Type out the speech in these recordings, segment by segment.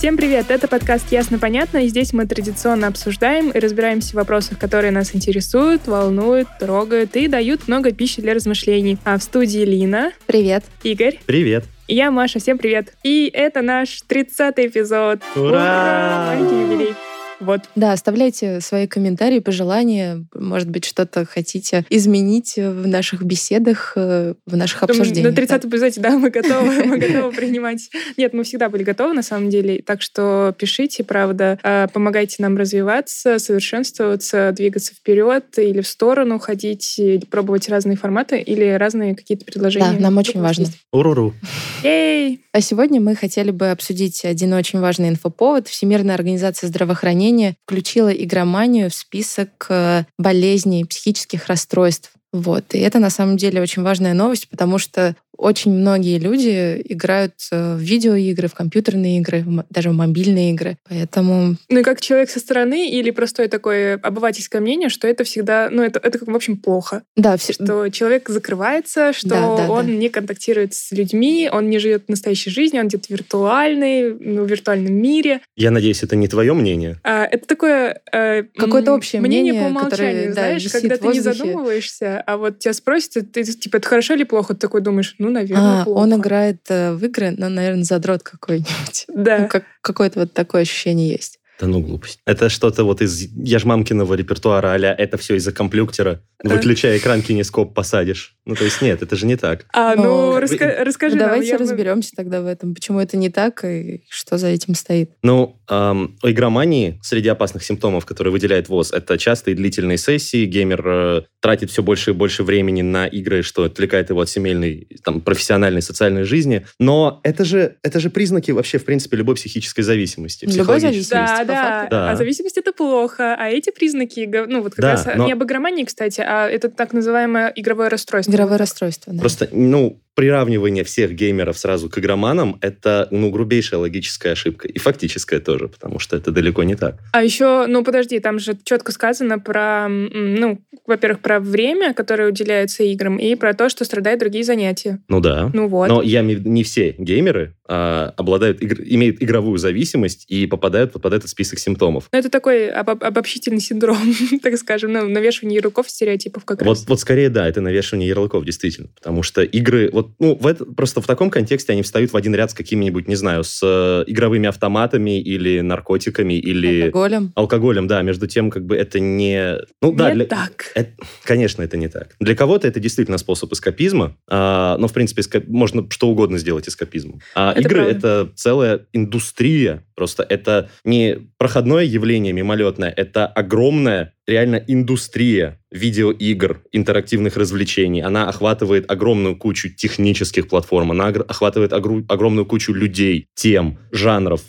Всем привет! Это подкаст «Ясно-понятно», и здесь мы традиционно обсуждаем и разбираемся в вопросах, которые нас интересуют, волнуют, трогают и дают много пищи для размышлений. А в студии Лина, Привет. Игорь Привет. и я, Маша. Всем привет! И это наш 30-й эпизод. Ура! Маленький юбилей. Вот. Да, оставляйте свои комментарии, пожелания. Может быть, что-то хотите изменить в наших беседах, э, в наших обсуждениях. На 30 эпизоде, да, мы готовы, мы готовы принимать. Нет, мы всегда были готовы, на самом деле. Так что пишите, правда, э, помогайте нам развиваться, совершенствоваться, двигаться вперед или в сторону ходить, или пробовать разные форматы или разные какие-то предложения. Да, нам очень важно. Уруру. Ей! А сегодня мы хотели бы обсудить один очень важный инфоповод. Всемирная организация здравоохранения включила игроманию в список э, болезней, психических расстройств. Вот. И это на самом деле очень важная новость, потому что очень многие люди играют э, в видеоигры, в компьютерные игры, даже в мобильные игры. Поэтому Ну и как человек со стороны или простое такое обывательское мнение, что это всегда, ну это, это в общем плохо. да, все, Что человек закрывается, что Да, да, он да. не контактирует с людьми, он не живет настоящей жизнью, он где-то виртуальный, ну, в виртуальном мире. Я надеюсь, это не твое мнение. А, это такое... э, Какое-то общее мнение, мнение, по которое, умолчанию, да, знаешь, висит когда ты не воздухе. А вот тебя спросят, ты типа, это хорошо или плохо? Ты такой думаешь, ну, наверное, А, плохо. он играет э, в игры, но, наверное, задрот какой-нибудь. Да. Ну, как, какое-то вот такое ощущение есть. Да ну глупость. Это что-то вот из яжмамкиного репертуара а это все из-за комплюктера. Выключая экран, кинескоп посадишь. Ну, то есть нет, это же не так. А, ну, Ну, раска- расскажи Ну, нам. давайте я разберемся тогда в этом, почему это не так и что за этим стоит. Ну, эм, у игромании среди опасных симптомов, которые выделяет ВОЗ, это частые длительные сессии. Геймер э, тратит все больше и больше времени на игры, что отвлекает его от семейной, там, профессиональной, социальной жизни. Но это же, это же признаки вообще, в принципе, любой психической зависимости. Любой психологической. зависимости. Да, да. факту. Да. А зависимость это плохо. А эти признаки, ну вот как Да, раз но- не об игромании, кстати, а это так называемое игровое расстройство. Игровое расстройство, да. Просто, ну, приравнивание всех геймеров сразу к игроманам — это, ну, грубейшая логическая ошибка. И фактическая тоже, потому что это далеко не так. А еще, ну подожди, там же четко сказано про, ну, во-первых, про время, которое уделяется играм, и про то, что страдают другие занятия. Ну да. Ну вот. Но я не все геймеры а, обладают, игр- имеют игровую зависимость и попадают под этот список симптомов. Ну, это такой об- обобщительный синдром, так скажем, ну, навешивание ярлыков, стереотипов как Вот, раз. вот скорее, да, это навешивание ярлыков, действительно. Потому что игры, вот, ну, в это, просто в таком контексте они встают в один ряд с какими-нибудь, не знаю, с э, игровыми автоматами или наркотиками, или Алкоголем. алкоголем, да, между тем, как бы это не... Ну, да, Не для- так. Это- конечно, это не так. Для кого-то это действительно способ эскапизма, а, но, в принципе, эска- можно что угодно сделать эскапизмом. А Это игры — правда. это целая индустрия. Просто это не проходное явление мимолетное, это огромная реально индустрия видеоигр, интерактивных развлечений. Она охватывает огромную кучу технических платформ, она охватывает огромную кучу людей, тем, жанров.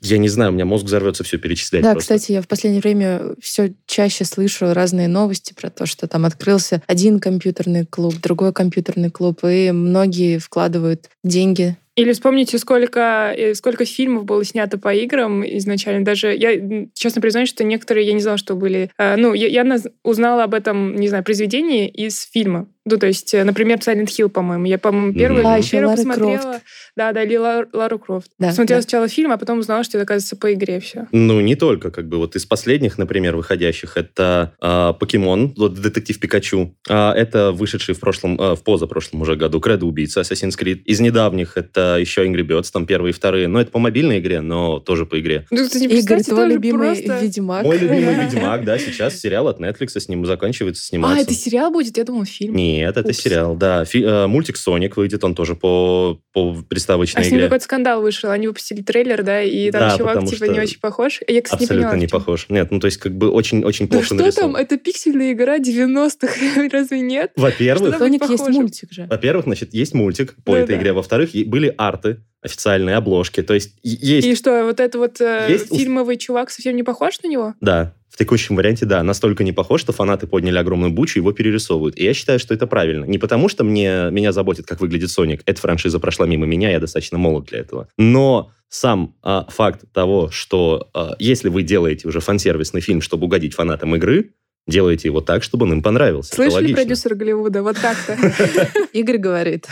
Я не знаю, у меня мозг взорвется все перечислять. Да, просто. кстати, я в последнее время все чаще слышу разные новости про то, что там открылся один компьютерный клуб, другой компьютерный клуб, и многие вкладывают деньги. Или вспомните, сколько, э, сколько фильмов было снято по играм изначально. Даже я, честно признаюсь, что некоторые я не знала, что были. Э, Ну, я, я узнала об этом, не знаю, произведении из фильма. Ну, то есть, э, например, Silent Hill, по-моему. Я, по-моему, первый, А, первый Лара посмотрела... Крофт. Да, да, или Лар- Лару Крофт. Да, Смотрела да. сначала фильм, а потом узнала, что это, оказывается, по игре все. Ну, не только, как бы, вот из последних, например, выходящих, это а, Покемон, вот Детектив Пикачу, А, это вышедший в прошлом, а, в позапрошлом уже году Кредо Убийца, Assassin's Creed. Из недавних это еще Angry Birds, там первые и вторые, но это по мобильной игре, но тоже по игре. Ну, кстати, Игорь, твой тоже любимый просто- Ведьмак. Мой любимый Ведьмак, да, сейчас сериал от Netflix с ним заканчивается А, сниматься. это сериал будет? Я думал, фильм. Нет, это Упс. сериал, да. Фи- э, мультик Соник выйдет, он тоже по, по приставочной А с ним игре. какой-то скандал вышел. Они выпустили трейлер, да, и там Да, чувак типа что не очень похож. Я, кстати, не Абсолютно поняла, не в чём. похож. Нет, ну то есть как бы очень-очень Да плохо что нарисован. там? Это пиксельная игра 90-х, разве нет? Во-первых, Соник есть мультик же. Во-первых, значит, есть мультик по Да-да. этой игре. Во-вторых, и- были арты, официальные обложки. То есть и- есть... И что, вот этот вот э, Есть фильмовый чувак совсем не похож на него? Да, в текущем варианте, да, настолько не похож, что фанаты подняли огромную бучу, его перерисовывают. И я считаю, что это правильно. Не потому, что мне, меня заботит, как выглядит Соник. Эта франшиза прошла мимо меня, я достаточно молод для этого. Но сам а, факт того, что а, если вы делаете уже фан-сервисный фильм, чтобы угодить фанатам игры, делайте его так, чтобы он им понравился. Слышали продюсер Голливуда? Вот так-то. Игорь говорит.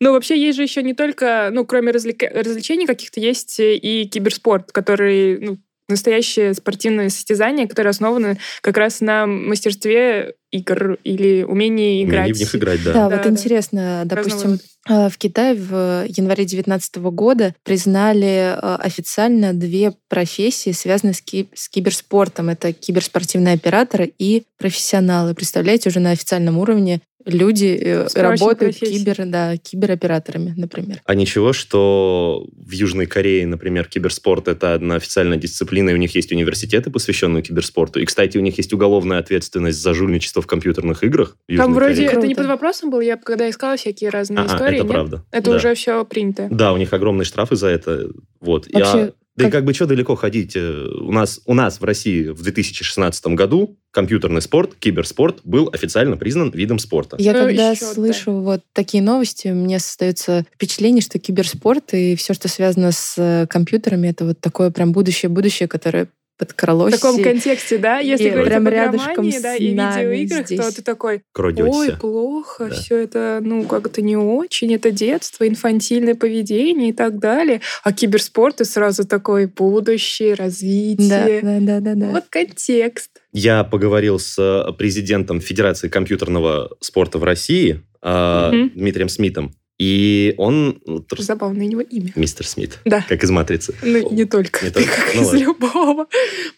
Ну, вообще, есть же еще не только, ну, кроме развлечений каких-то, есть и киберспорт, который, ну, настоящее спортивное состязание, которое основано как раз на мастерстве игр или умении играть. Умение в них играть, да. Да, Да, вот да. интересно, допустим, Разного э, в Китае в январе 2019 года признали э, официально две профессии, связанные с, ки- с киберспортом. Это киберспортивные операторы и профессионалы. Представляете, уже на официальном уровне люди э, Справочник работают кибер, да, кибероператорами, например. А ничего, что в Южной Корее, например, киберспорт — это одна официальная дисциплина, и у них есть университеты, посвященные киберспорту. И, кстати, у них есть уголовная ответственность за жульничество в компьютерных играх в Южной Там вроде Корее. это не под вопросом было, я когда искала всякие разные Ага, истории. это нет? правда. Это Да. уже все принято. Да, у них огромные штрафы за это. Вот. Я- Вообще, Да и как- как бы что далеко ходить? Э, У нас, у нас в России в 2016 году компьютерный спорт, киберспорт был официально признан видом спорта. Я Ну, когда да. слышу вот такие новости, у меня создается впечатление, что киберспорт и все, что связано с э, компьютерами, это вот такое прям будущее-будущее, которое В подкралось. таком и- контексте, да? Если и говорить прям о рядышком программании, с да, и видеоиграх, то здесь. ты такой, Крадете. ой, плохо, Да. все это, ну, как-то не очень, это детство, инфантильное поведение и так далее. А киберспорт и сразу такой будущее, Да, развитие. да, да, да, да. Вот контекст. Я поговорил с э, президентом Федерации компьютерного спорта в России, Мгм. Дмитрием Смитом. И он... ну, Забавное у него имя. Мистер Смит. Да. Как из «Матрицы». Ну, не только. Не только. как Ну из ладно. любого.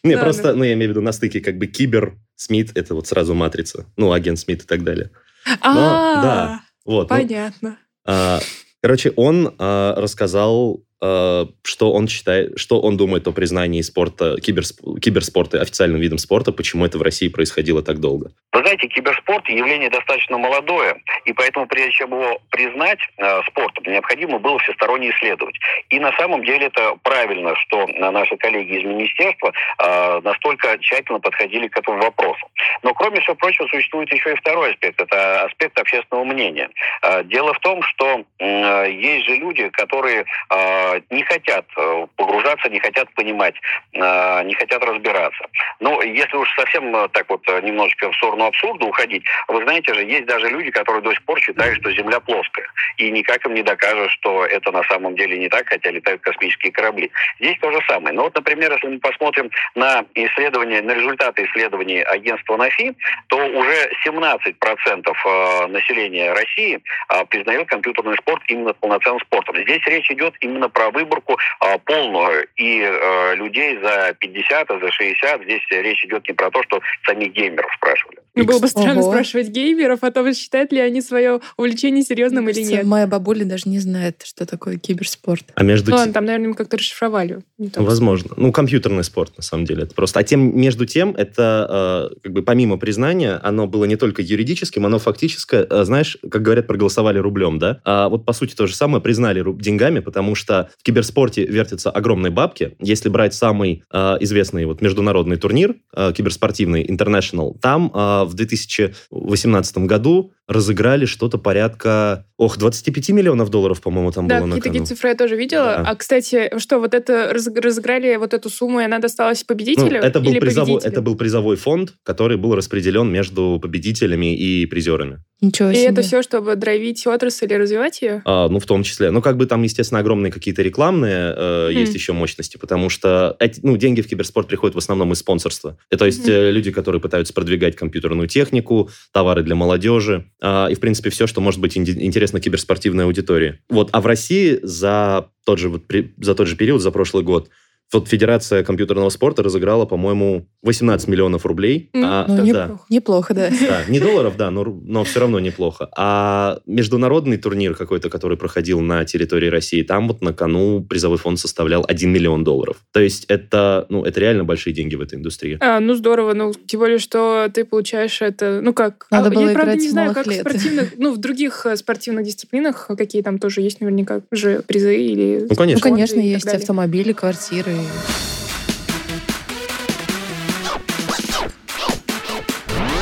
Не, Да, просто, да. ну, я имею в виду на стыке как бы кибер, Смит, это вот сразу «Матрица». Ну, агент Смит и так далее. А, да. Вот. ну, понятно. А, Короче, он а, рассказал, что он считает, что он думает о признании спорта, киберсп- киберспорта официальным видом спорта, почему это в России происходило так долго. Вы знаете, киберспорт явление достаточно молодое, и поэтому прежде чем его признать э, спортом, необходимо было всесторонне исследовать. И на самом деле это правильно, что э, наши коллеги из министерства э, настолько тщательно подходили к этому вопросу. Но кроме всего прочего существует еще и второй аспект, это аспект общественного мнения. Э, Дело в том, что э, есть же люди, которые э, не хотят э, погружаться, не хотят понимать, э, не хотят разбираться. Ну, если уж совсем э, так вот э, немножечко в сторону абсурда уходить, вы знаете же, есть даже люди, которые до сих пор считают, что Земля плоская. И никак им не докажешь, что это на самом деле не так, хотя летают космические корабли. Здесь то же самое. Но вот, например, если мы посмотрим на исследования, на результаты исследований агентства НАФИ, то уже 17% э, населения России э, признает компьютерный спорт именно полноценным спортом. Здесь речь идет именно про выборку э, полную и э, людей за 50, а за 60. Здесь речь идет не про то, что самих геймеров спрашивали. Ну, было бы странно Ого. спрашивать геймеров о том, считают ли они свое увлечение серьезным Мне или кажется, нет. Моя бабуля даже не знает, что такое киберспорт. А между Ну, тем- ладно, там, наверное, мы как-то расшифровали. Возможно. Ну, компьютерный спорт, на самом деле, это просто. А тем, между тем, это, э, как бы, помимо признания, оно было не только юридическим, оно фактически, э, знаешь, как говорят, проголосовали рублем, да? А вот, по сути, то же самое признали руб- деньгами, потому что в киберспорте вертятся огромные бабки. Если брать самый э, известный вот международный турнир, э, киберспортивный, International, там э, в 2018 году разыграли что-то порядка, ох, 25 миллионов долларов, по-моему, там Да, было на какие-то кону. такие цифры я тоже видела. Да. А, кстати, что, вот это раз- разыграли вот эту сумму, и она досталась Ну, победителю это, был или призовой, победителю? это был призовой фонд, который был распределен между победителями и призерами. Ничего И себе. это все, чтобы драйвить отрасль или развивать ее? А, ну, в том числе. Ну, как бы там, естественно, огромные какие-то рекламные э, Мгм. есть еще мощности, потому что эти, ну, деньги в киберспорт приходят в основном из спонсорства. И, то есть э, люди, которые пытаются продвигать компьютерную технику, товары для молодежи, и, в принципе, все, что может быть интересно киберспортивной аудитории. Вот. А в России за тот же, вот, при- за тот же период, за прошлый год, вот Федерация компьютерного спорта разыграла, по-моему, 18 миллионов рублей. М, А, Ну, да. неплохо. Неплохо, да. Да, не долларов, да, но, но все равно неплохо. А международный турнир какой-то, который проходил на территории России, там вот на кону призовой фонд составлял 1 миллион долларов. То есть это, ну, это реально большие деньги в этой индустрии. А, ну здорово, ну тем более, что ты получаешь это, ну как? Надо а, было я, правда, не знаю, как в лет. спортивных, ну в других э, спортивных дисциплинах, какие там тоже есть наверняка же призы или... Ну, Ну, конечно. конечно, и так есть далее. автомобили, квартиры.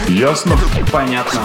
Ясно? Понятно.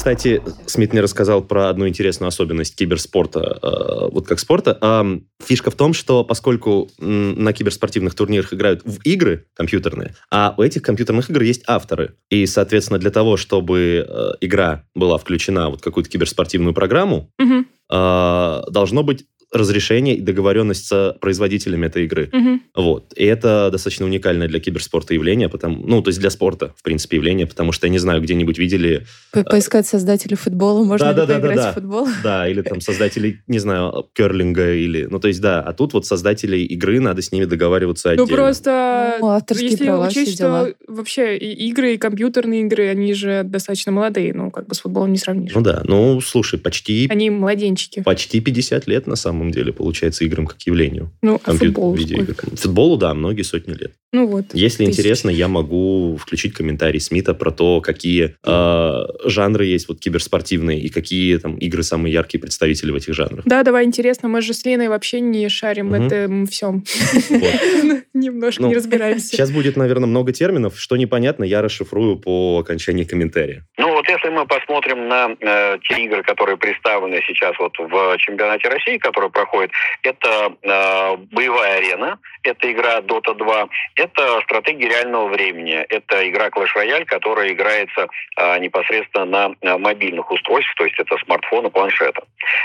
Кстати, Смит мне рассказал про одну интересную особенность киберспорта, э, вот как спорта. Фишка в том, что поскольку на киберспортивных турнирах играют в игры компьютерные, а у этих компьютерных игр есть авторы. И, соответственно, для того, чтобы э, игра была включена вот в какую-то киберспортивную программу, э, должно быть разрешение и договоренность с производителями этой игры. мгм. Вот. И это достаточно уникальное для киберспорта явление, потому, ну, то есть для спорта, в принципе, явление, потому что, я не знаю, где-нибудь видели, По- Поискать создателей футбола, можно ли Да-да-да-да-да. поиграть в футбол? да, или там создателей, не знаю, керлинга, или, ну, то есть, да, а тут вот создателей игры, надо с ними договариваться Ну отдельно. просто, Ну, авторские если права, учесть, все дела. что вообще игры, и компьютерные игры, они же достаточно молодые, ну, как бы с футболом не сравнишь. Ну да, ну, слушай, почти, Они младенчики. почти 50 лет, на самом деле, получается, играм как явлению. Ну, а Компьютер- футбол видеоигр. Футболу, да, многие сотни лет. Ну вот. Если Тысячи. интересно, я могу включить комментарий Смита про то, какие э, жанры есть вот киберспортивные и какие там игры самые яркие представители в этих жанрах. Да, давай, интересно, мы же с Леной вообще не шарим в Мгм. этом всем. Вот. Немножко Ну, не разбираемся. Сейчас будет, наверное, много терминов. Что непонятно, я расшифрую по окончании комментария. Ну вот если мы посмотрим на э, те игры, которые представлены сейчас вот в чемпионате России, который проходит, это э, боевая арена, это игра Dota 2, это стратегия реального времени, это игра Clash Royale, которая играется э, непосредственно на э, мобильных устройствах, то есть это смартфоны, планшеты.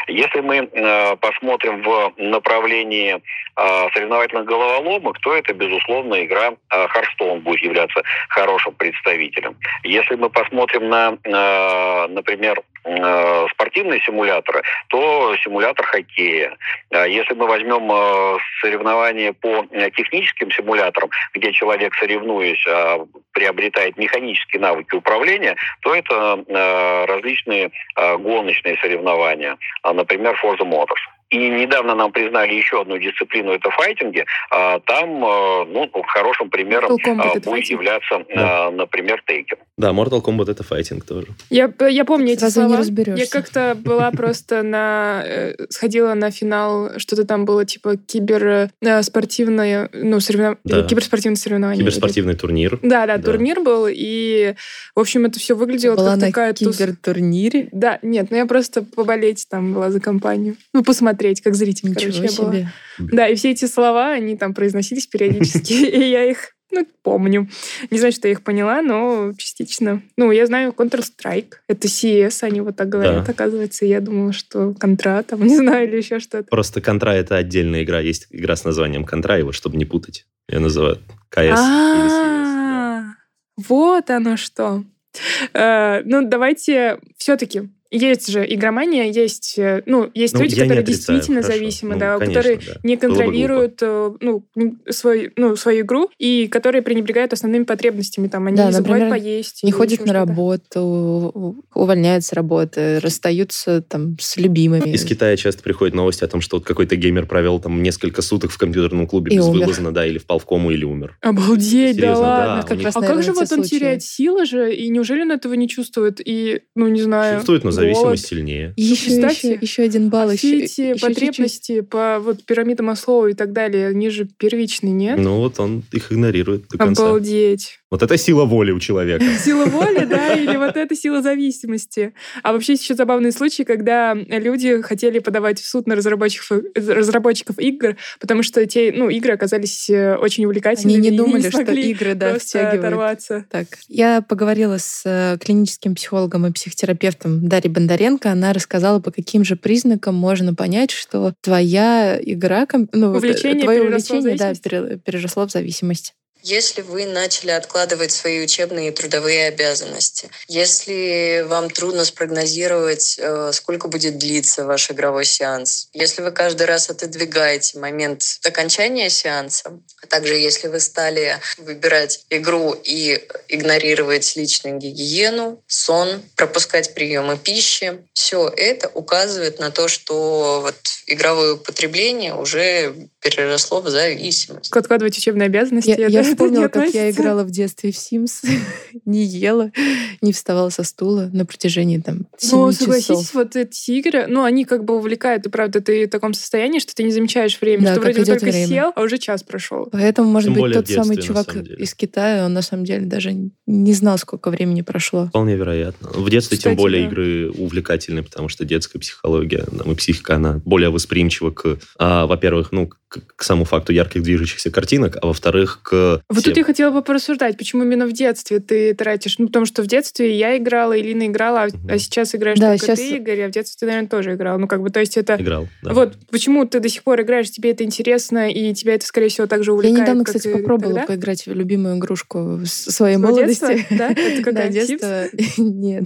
Если мы э, посмотрим в направлении э, соревновательных головоломок, то это, безусловно, игра э, Hearthstone будет являться хорошим представителем. Если мы посмотрим на, э, например, э, спортивные симуляторы, то симулятор хоккея. А Если мы возьмем э, соревнования по э, техническим симуляторам, где человек, соревнуясь, э, приобретает механические навыки управления, то это э, различные э, гоночные соревнования, а, например, Forza Motors. И недавно нам признали еще одну дисциплину, это файтинги. А, Там, э, ну, хорошим примером а, будет файтинг? являться, Да. э, например, Тейкен. Да, Mortal Kombat это файтинг тоже. Я, я помню эти Сразу не слова. разберешься. Я как-то была просто на... э, Сходила на финал, что-то там было типа кибер э, спортивное, ну, соревнов... Да. киберспортивное соревнование. Киберспортивный турнир. Да, да, Да. турнир был, и, в общем, это все выглядело Была как на такая тус- кибертурнире. Да, нет, ну я просто поболеть там была за компанию. Ну, посмотреть, как зритель, Ничего короче, я была. себе. Да, и все эти слова, они там произносились периодически, и я их, ну, помню. Не знаю, что я их поняла, но частично. Ну, я знаю Counter-Strike, это CS, они вот так говорят, Да. оказывается. Я думала, что Контра, там, не знаю, или еще что-то. Просто Контра это отдельная игра. Есть игра с названием Контра, его, чтобы не путать. Ее называют КС. А, Вот оно что. Э, Ну, давайте все-таки есть же игромания, есть, э, ну, есть Ну, люди, которые отрицаю, действительно хорошо. зависимы, Ну, да, конечно, которые да. не контролируют э, ну, свой, ну, свою игру и которые пренебрегают основными потребностями. Там, они Да, забывают например, поесть. Не ходят на работу, увольняются с работы, расстаются там с любимыми. Из Китая часто приходят новости о том, что вот какой-то геймер провел там несколько суток в компьютерном клубе И безвылазно, да, или впал в кому, или умер. Обалдеть, да Серьезно, да, ладно. у Как них- раз, А как же вот он случаи. теряет силы же, и неужели он этого не чувствует? И, ну, не знаю, Чувствует, но зависимость сильнее. И еще, еще, еще один балл. А еще, все эти еще чуть-чуть. потребности по вот пирамида Маслоу и так далее, они же первичные, нет? Ну вот он их игнорирует до конца. Обалдеть. Вот это сила воли у человека. Сила воли, да, или вот это сила зависимости. А вообще есть еще забавные случаи, когда люди хотели подавать в суд на разработчиков, разработчиков игр, потому что те, ну, игры оказались э, очень увлекательными. Они не и думали, что смогли игры, да, втягивают. оторваться. Так, я поговорила с э, клиническим психологом и психотерапевтом Дарьей Бондаренко. Она рассказала, по каким же признакам можно понять, что твоя игра, ну, э, Увлечение твое увлечение, да, переросло в зависимость. Если вы начали откладывать свои учебные и трудовые обязанности, если вам трудно спрогнозировать, э, сколько будет длиться ваш игровой сеанс, если вы каждый раз отодвигаете момент окончания сеанса, а также если вы стали выбирать игру и игнорировать личную гигиену, сон, пропускать приемы пищи, все это указывает на то, что вот игровое употребление уже переросло в зависимость. Откладывать учебные обязанности. Я, это я вспомнила, как я играла в детстве в Sims, не ела, не вставала со стула на протяжении там 7 Ну, часов. согласитесь, вот эти игры, ну, они как бы увлекают, и правда, ты в таком состоянии, что ты не замечаешь время, Да, что как вроде бы только время. сел, а уже час прошел. Поэтому, может Тем быть, тот самый детстве, чувак из Китая, он на самом деле даже не знал, сколько времени прошло. Вполне вероятно. В детстве тем Кстати, более да. игры увлекательны, потому что детская психология там, и психика, она более восприимчива к, а, во-первых, ну, к, к самому факту ярких движущихся картинок, а во-вторых, к Вот тем- тут я хотела бы порассуждать, почему именно в детстве ты тратишь. Ну, потому что в детстве я играла, Илина играла, а, а сейчас играешь Да, только щас- ты, Игорь, а в детстве ты, наверное, тоже играл. Ну, как бы, то есть это... играл. да. Вот почему ты до сих пор играешь, тебе это интересно, и тебя это, скорее всего, так же Я увлекает, недавно, как кстати, и попробовала тогда? поиграть в любимую игрушку своей Своего молодости. детства? Да? Это какая? Да, детство. Нет,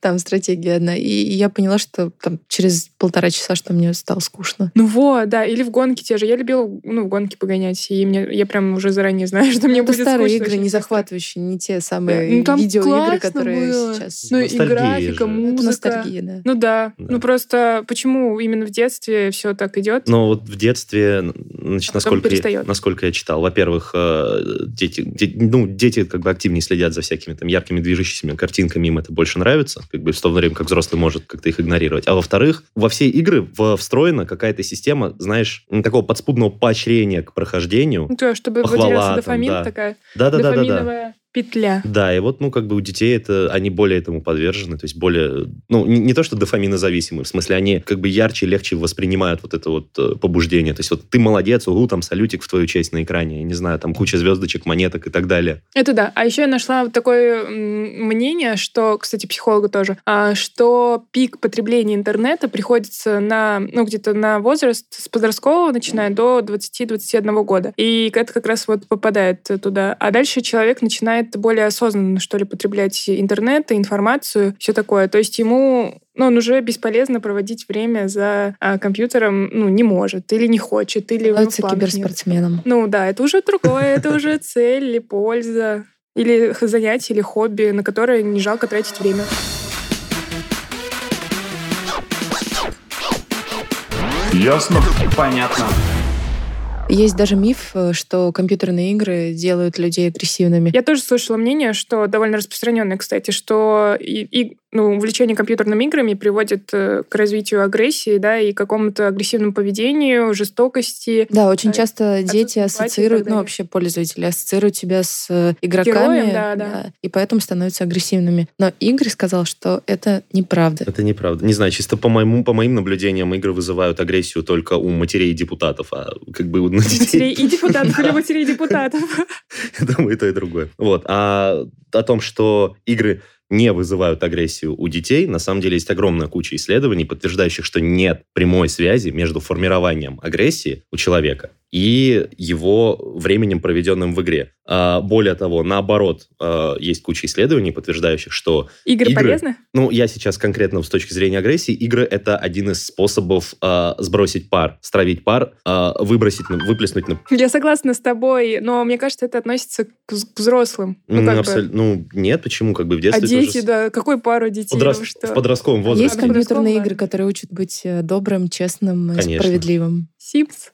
там стратегия одна. И я поняла, что там через полтора часа, что мне стало скучно. Ну вот, да, или в гонки те же. Я любила, ну, в гонки погонять, и мне, я прям уже заранее знаю, что мне Это будет старые скучно игры, не захватывающие, не те Да. самые Ну, там видеоигры, которые было. сейчас... Ну, и графика, же. Это музыка. ностальгия, да. Ну да. Да. Ну просто почему именно в детстве все так идет? Но вот в детстве, значит, А насколько, я, насколько я читал, во-первых, э, дети, де- ну, дети как бы активнее следят за всякими там яркими движущимися картинками, им это больше нравится, как бы в то время как взрослый может как-то их игнорировать. А во-вторых, во все игры встроена какая-то система, знаешь, такого подспудного поощрения к прохождению. Ну, то, чтобы Похвала там, дофамин, да. такая Да-да-да-да-да. дофаминовая петля. Да, и вот, ну, как бы у детей это, они более этому подвержены, то есть более, ну, не, не то, что дофаминозависимы, в смысле, они как бы ярче, легче воспринимают вот это вот э, побуждение. То есть вот ты молодец, угу, там салютик в твою честь на экране, я не знаю, там куча звездочек, монеток и так далее. Это да. А еще я нашла вот такое мнение, что, кстати, психолога тоже, а, что пик потребления интернета приходится на, ну, где-то на возраст с подросткового, начиная до 20-21 года. И это как раз вот попадает туда. А дальше человек начинает более осознанно, что ли, потреблять интернет, информацию, все такое. То есть ему ну, он уже бесполезно проводить время за а, компьютером, ну, не может, или не хочет, или Становится планах нет. киберспортсменом. Ну да, это уже другое, это уже цель или польза, или занятие, или хобби, на которое не жалко тратить время. Ясно? Понятно. Есть даже миф, э, что компьютерные игры делают людей агрессивными. Я тоже слышала мнение, что довольно распространенное, кстати, что и, и, ну, увлечение компьютерными играми приводит э, к развитию агрессии, да, и какому-то агрессивному поведению, жестокости. Да, очень Э, часто дети ассоциируют, ну вообще пользователи ассоциируют тебя с э, игроками, Героем, да, да. и поэтому становятся агрессивными. Но Игорь сказал, что это неправда. Это неправда. Не знаю, чисто по, моему, по моим наблюдениям игры вызывают агрессию только у матерей и депутатов, а как бы у Матерей детей... и депутатов, или матерей депутатов. Я думаю, и то, и другое. Вот. А о том, что игры не вызывают агрессию у детей, на самом деле есть огромная куча исследований, подтверждающих, что нет прямой связи между формированием агрессии у человека и его временем, проведенным в игре. А, более того, наоборот, а, есть куча исследований, подтверждающих, что Игры, Игры. полезны? ну, я сейчас конкретно с точки зрения агрессии, игры — это один из способов а, сбросить пар, стравить пар, а, выбросить, на- выплеснуть на... Я согласна с тобой, но мне кажется, это относится к вз- к взрослым. Ну, М, как бы. абсол- ну, нет, почему? Как бы в А детстве тоже дети, с- да, какой пару детей? подрос- Ну, что? в подростковом А возрасте. Есть компьютерные игры, которые учат быть э, добрым, честным, Конечно. справедливым. Симс.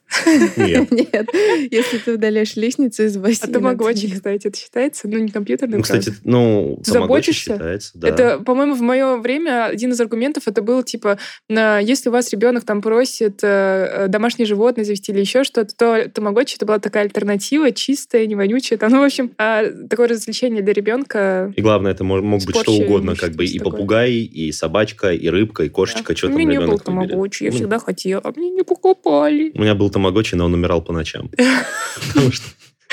Нет. Нет, если ты удаляешь лестницу из А бассейна. тамагочи, то нет. кстати, это считается? Ну, не компьютерный, Ну, кстати, ну, Тамагочи заботишься? считается, да. Это, по-моему, в мое время один из аргументов это был типа, если у вас ребенок там просит э, домашнее животное завести или еще что-то, то тамагочи это была такая альтернатива, чистая, не вонючая. Там, ну, в общем, а, такое развлечение для ребенка. И главное, это мог, быть что угодно, как бы и попугай, и собачка, и рыбка, и кошечка, что у там меня не был ребенок тамагочи, я Ну, всегда хотела, а мне не покупали. У меня был тамагочи, но он умирал по ночам. Потому что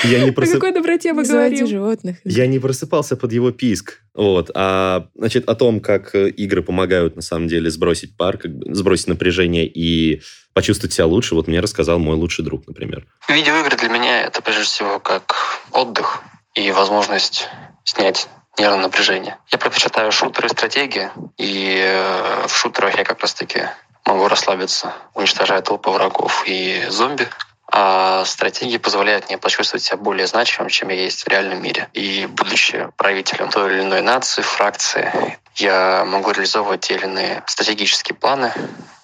я не О просып- какой доброте мы говорим? животных. Я не просыпался под его писк. Вот. А, значит, о том, как э, игры помогают, на самом деле, сбросить пар, как бы, сбросить напряжение и почувствовать себя лучше, вот мне рассказал мой лучший друг, например. Видеоигры для меня это прежде всего как отдых и возможность снять нервное напряжение. Я предпочитаю шутеры и стратегии, и э, в шутерах я как раз-таки могу расслабиться, уничтожая толпы врагов и зомби. А стратегии позволяют мне почувствовать себя более значимым, чем я есть в реальном мире. И будучи правителем той или иной нации, фракции, я могу реализовывать те или иные стратегические планы,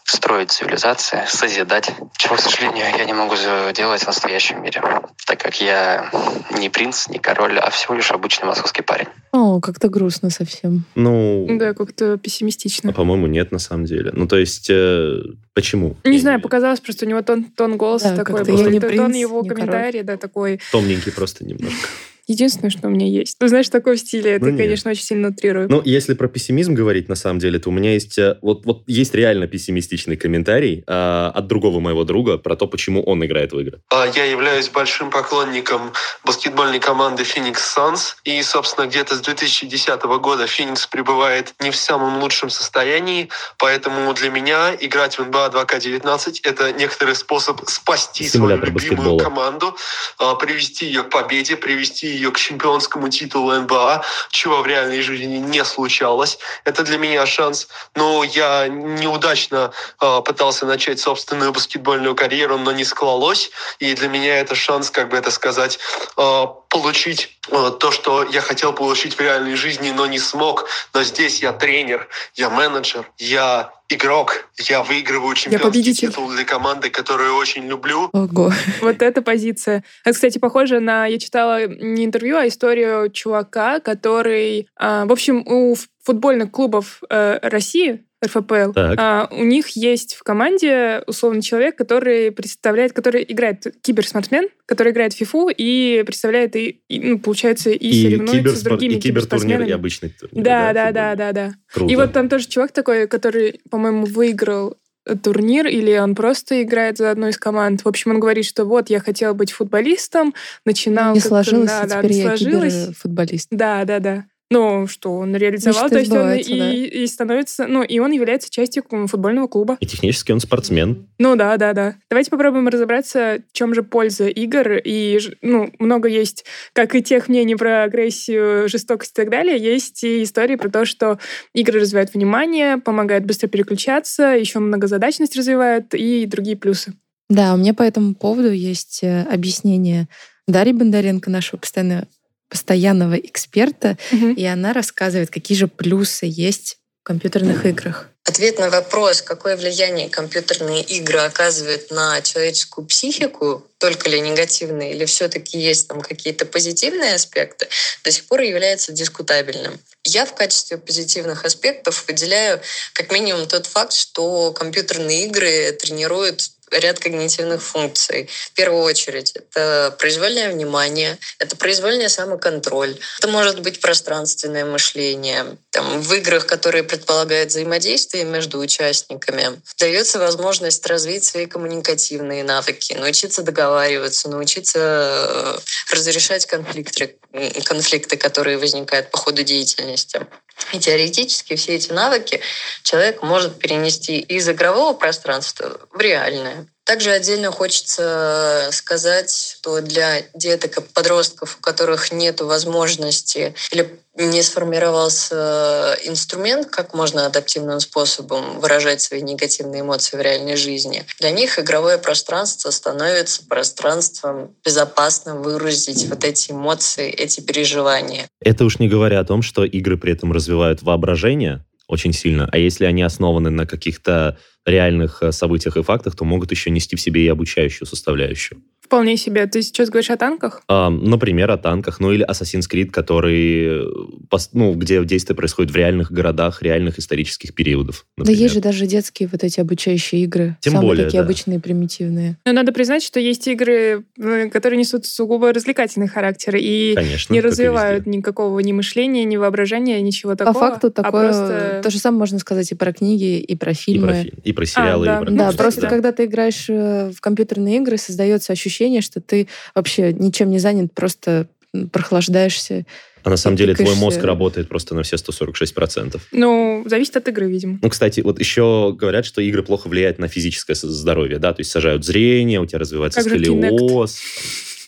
строить цивилизации, созидать, чего, к сожалению, я не могу делать в настоящем мире, так как я не принц, не король, а всего лишь обычный московский парень. О, как-то грустно совсем. Ну, Да, как-то пессимистично. а, по-моему, нет на самом деле. Ну, то есть, э, почему? Не знаю, показалось, просто у него тон, тон голоса Да, такой как-то был. я не Тон принц, его не король. комментарий, да, такой. Томненький просто немножко. Единственное, что у меня есть. Ну, знаешь, такой в стиле, это, Ну, нет. конечно, очень сильно утрирую. Ну, если про пессимизм говорить, на самом деле, то у меня есть э, вот, вот есть реально пессимистичный комментарий э, от другого моего друга про то, почему он играет в игры. А, Я являюсь большим поклонником баскетбольной команды Phoenix Suns. И, собственно, где-то с 2010 года Phoenix пребывает не в самом лучшем состоянии. Поэтому для меня играть в НБА 2К19 — это некоторый способ спасти Симулятор свою любимую баскетбола. команду, а, привести ее к победе, привести ее к чемпионскому титулу НБА, чего в реальной жизни не случалось. Это для меня шанс. Но я неудачно а, пытался начать собственную баскетбольную карьеру, но не склалось. И для меня это шанс, как бы это сказать, а, получить а, то, что я хотел получить в реальной жизни, но не смог. Но здесь я тренер, я менеджер, я игрок, я выигрываю чемпионский победитель. титул для команды, которую очень люблю. Ого. Вот эта позиция. Это, кстати, похоже на... Я читала не интервью, а историю чувака, который... а, в общем, у футбольных клубов э, России, РФПЛ, Так. а, у них есть в команде условно человек, который представляет, который играет киберспортсмен, который играет в фифу и представляет и, и, ну, получается, и, И, соревнуется с киберспорт, другими и кибертурнир, и обычный турнир. Да, да, футбольный. да, да, да. Круто. И вот там тоже чувак такой, который, по-моему, выиграл э, турнир, или он просто играет за одну из команд. В общем, он говорит, что вот, я хотел быть футболистом, начинал... не как-то, сложилось, да, и да, теперь не я сложилось. киберфутболист. Да, да, да. Ну, что он реализовал, Мечты то есть он и, да. и становится, ну, и он является частью футбольного клуба. И технически он спортсмен. Ну да, да, да. Давайте попробуем разобраться, в чем же польза игр. И, ну, много есть, как и тех мнений про агрессию, жестокость и так далее, есть и истории про то, что игры развивают внимание, помогают быстро переключаться, еще многозадачность развивают и другие плюсы. Да, у меня по этому поводу есть э, объяснение Дарьи Бондаренко, нашего постоянного, постоянного эксперта, и она рассказывает, какие же плюсы есть в компьютерных играх. Ответ на вопрос, какое влияние компьютерные игры оказывают на человеческую психику, только ли негативные, или все-таки есть там какие-то позитивные аспекты, до сих пор является дискутабельным. Я в качестве позитивных аспектов выделяю как минимум тот факт, что компьютерные игры тренируют ряд когнитивных функций. В первую очередь, это произвольное внимание, это произвольный самоконтроль, это может быть пространственное мышление. Там, в играх, которые предполагают взаимодействие между участниками, дается возможность развить свои коммуникативные навыки, научиться договариваться, научиться э, разрешать конфликты, конфликты, которые возникают по ходу деятельности. И теоретически все эти навыки человек может перенести из игрового пространства в реальное. Также отдельно хочется сказать, что для деток и подростков, у которых нет возможности или не сформировался инструмент, как можно адаптивным способом выражать свои негативные эмоции в реальной жизни, для них игровое пространство становится пространством безопасно выразить вот эти эмоции, эти переживания. Это уж не говоря о том, что игры при этом развивают воображение очень сильно, а если они основаны на каких-то реальных э, событиях и фактах, то могут еще нести в себе и обучающую составляющую. Вполне себе. Ты сейчас говоришь о танках? А, например, о танках, ну или Assassin's Creed, который, э, ну, где действие происходит в реальных городах, реальных исторических периодов. Да например. есть же даже детские вот эти обучающие игры. Тем самые более, такие да. обычные, примитивные. Но надо признать, что есть игры, э, которые несут сугубо развлекательный характер и Конечно, не и развивают никакого ни мышления, ни воображения, ничего По такого. факту а такое... просто- То же самое можно сказать и про книги, и про И фильмы. про, фи- и про сериалы, да. и про Да, кстати, просто да. когда ты играешь э, в компьютерные игры, создается ощущение, что ты вообще ничем не занят, просто прохлаждаешься. А на самом деле твой мозг работает просто на все 146%. Ну, зависит от игры, видимо. Ну, кстати, вот еще говорят, что игры плохо влияют на физическое здоровье, да, то есть сажают зрение, у тебя развивается Как же сколиоз.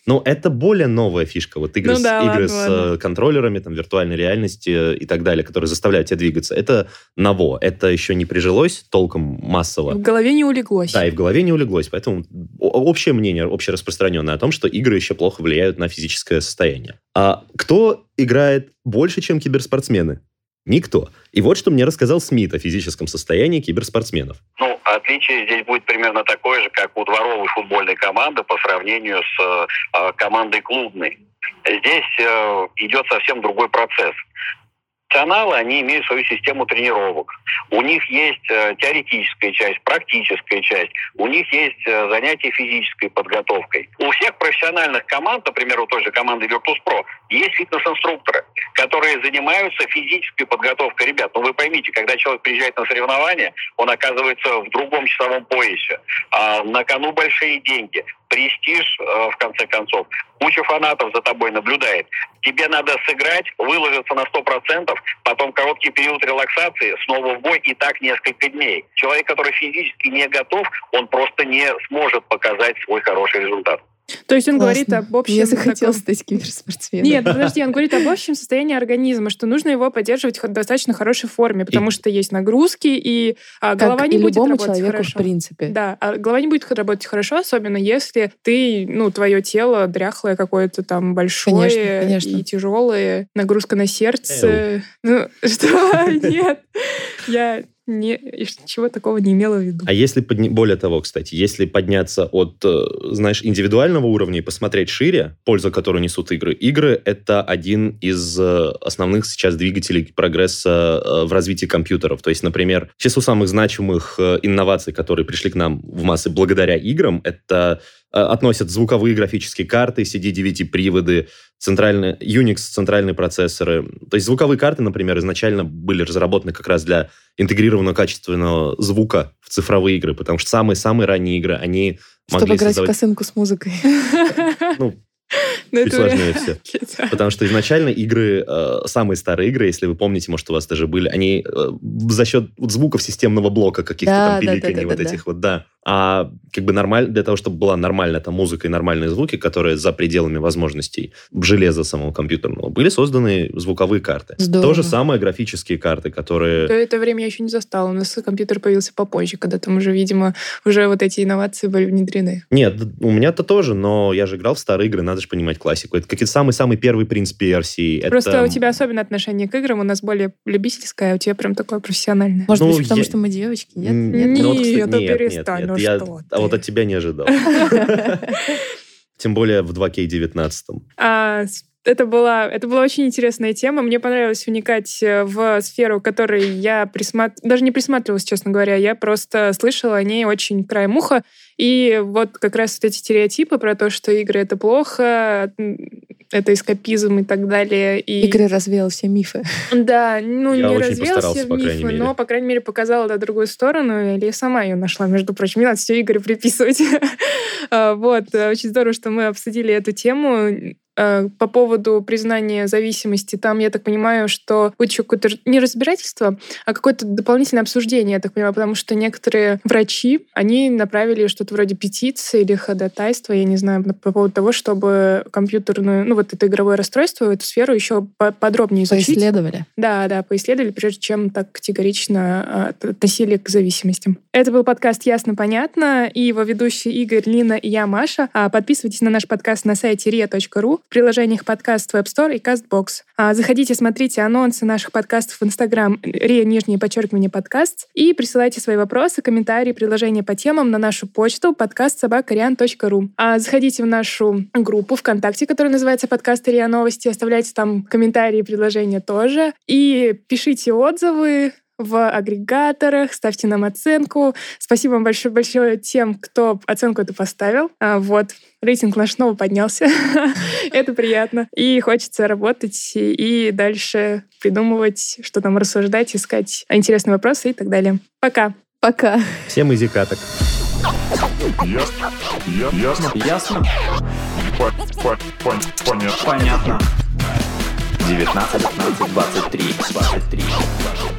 Ну, это более новая фишка. Вот игры, Ну с, да, игры ладно, с ладно. э, контроллерами, там, виртуальной реальности и так далее, которые заставляют тебя двигаться. Это ново. Это еще не прижилось толком массово. В голове не улеглось. Да, и в голове не улеглось. Поэтому общее мнение, общераспространенное о том, что игры еще плохо влияют на физическое состояние. А кто играет больше, чем киберспортсмены? Никто. И вот что мне рассказал Смит о физическом состоянии киберспортсменов. Ну, отличие здесь будет примерно такое же, как у дворовой футбольной команды по сравнению с э, командой клубной. Здесь э, идет совсем другой процесс. Профессионалы, они имеют свою систему тренировок. У них есть э, теоретическая часть, практическая часть. У них есть э, занятия физической подготовкой. У всех профессиональных команд, например, у той же команды Virtus.pro, есть фитнес-инструкторы, которые занимаются физической подготовкой ребят. Но вы поймите, когда человек приезжает на соревнования, он оказывается в другом часовом поясе. А на кону большие деньги престиж, э, в конце концов. Куча фанатов за тобой наблюдает. Тебе надо сыграть, выложиться на 100%, потом короткий период релаксации, снова в бой и так несколько дней. Человек, который физически не готов, он просто не сможет показать свой хороший результат. То есть он Классно. говорит об общем... Я захотела таком- стать киберспортсменом. Нет, подожди, он говорит об общем состоянии организма, что нужно его поддерживать в достаточно хорошей форме, потому что есть нагрузки, и а, Как голова не и будет любому работать человеку, хорошо. в принципе. Да, а голова не будет работать хорошо, особенно если ты, ну, твое тело дряхлое какое-то там большое Конечно, конечно. и тяжелое, нагрузка на сердце. Ну, что? Нет, я не, ничего такого не имела в виду. А если, подня- более того, кстати, если подняться от, э, знаешь, индивидуального уровня и посмотреть шире, пользу, которую несут игры, игры — это один из э, основных сейчас двигателей прогресса э, в развитии компьютеров. То есть, например, к числу самых значимых инноваций, которые пришли к нам в массы благодаря играм, это относят звуковые графические карты, CD9-приводы, центральные, Unix центральные процессоры. То есть звуковые карты, например, изначально были разработаны как раз для интегрированного качественного звука в цифровые игры, потому что самые-самые ранние игры, они Чтобы могли играть в создавать... косынку с музыкой. Ну, Ну, чуть сложнее все. Потому что изначально игры, э, самые старые игры, если вы помните, может, у вас даже были, они э, за счет звуков системного блока каких-то там пиликаний вот этих вот, да. А как бы нормально, для того, чтобы была нормальная там музыка и нормальные звуки, которые за пределами возможностей железа самого компьютерного, были созданы звуковые карты. Здорово. То же самое графические карты, которые... То это время я еще не застала. У нас компьютер появился попозже, когда там уже, видимо, уже вот эти инновации были внедрены. Нет, у меня-то тоже, но я же играл в старые игры, надо же понимать классику. Это какой-то самый-самый первый принц PRC. Это- Просто у тебя особенное отношение к играм, у нас более любительское, а у тебя прям такое профессиональное. Может Ну, быть, потому я- что мы девочки? Нет? Нет? Нет, ну вот, кстати, нет, нет, нет, я- А вот от тебя не ожидал. Тем более в 2К19. А, это была, это была очень интересная тема. Мне понравилось вникать э, в сферу, которой я присмат... даже не присматривалась, честно говоря. Я просто слышала о ней очень краем уха. И вот как раз вот эти стереотипы про то, что игры — это плохо, это эскапизм и так далее. И... Игры развеял все мифы. Да, ну Я не развеял все по мифы, мере. но, по крайней мере, показала да, другую сторону, или я сама ее нашла, между прочим. Не надо все игры приписывать. А, Вот, э, очень здорово, что мы обсудили эту тему. Э, По поводу признания зависимости, там, я так понимаю, что будет еще какое-то не разбирательство, а какое-то дополнительное обсуждение, я так понимаю, потому что некоторые врачи, они направили что-то вроде петиции или ходатайства, я не знаю, по поводу того, чтобы компьютерную, ну вот это игровое расстройство, эту сферу еще по- подробнее изучить. Поисследовали. Да, да, поисследовали, прежде чем так категорично а, относили к зависимостям. Это был подкаст «Ясно, понятно» и его ведущие Игорь, Лина и я, Маша. А, Подписывайтесь на наш подкаст на сайте ria.ru, в приложениях подкаст Web Store и CastBox. А, Заходите, смотрите анонсы наших подкастов в Instagram ria, нижнее подчеркивание, подкаст и присылайте свои вопросы, комментарии, предложения по темам на нашу почту подкастсобакариан.ру. А Заходите в нашу группу ВКонтакте, которая называется «Подкаст РИА Новости», оставляйте там комментарии, предложения тоже. И пишите отзывы, в агрегаторах, ставьте нам оценку. Спасибо вам большое, большое тем, кто оценку эту поставил. А, вот, рейтинг наш снова поднялся. Это приятно. И хочется работать и дальше придумывать, что там рассуждать, искать интересные вопросы и так далее. Пока. Пока. Всем изи каток. Ясно. Ясно. Ясно? По- по- пон- Понятно. Понятно. 19, 15, 23, 23, 23.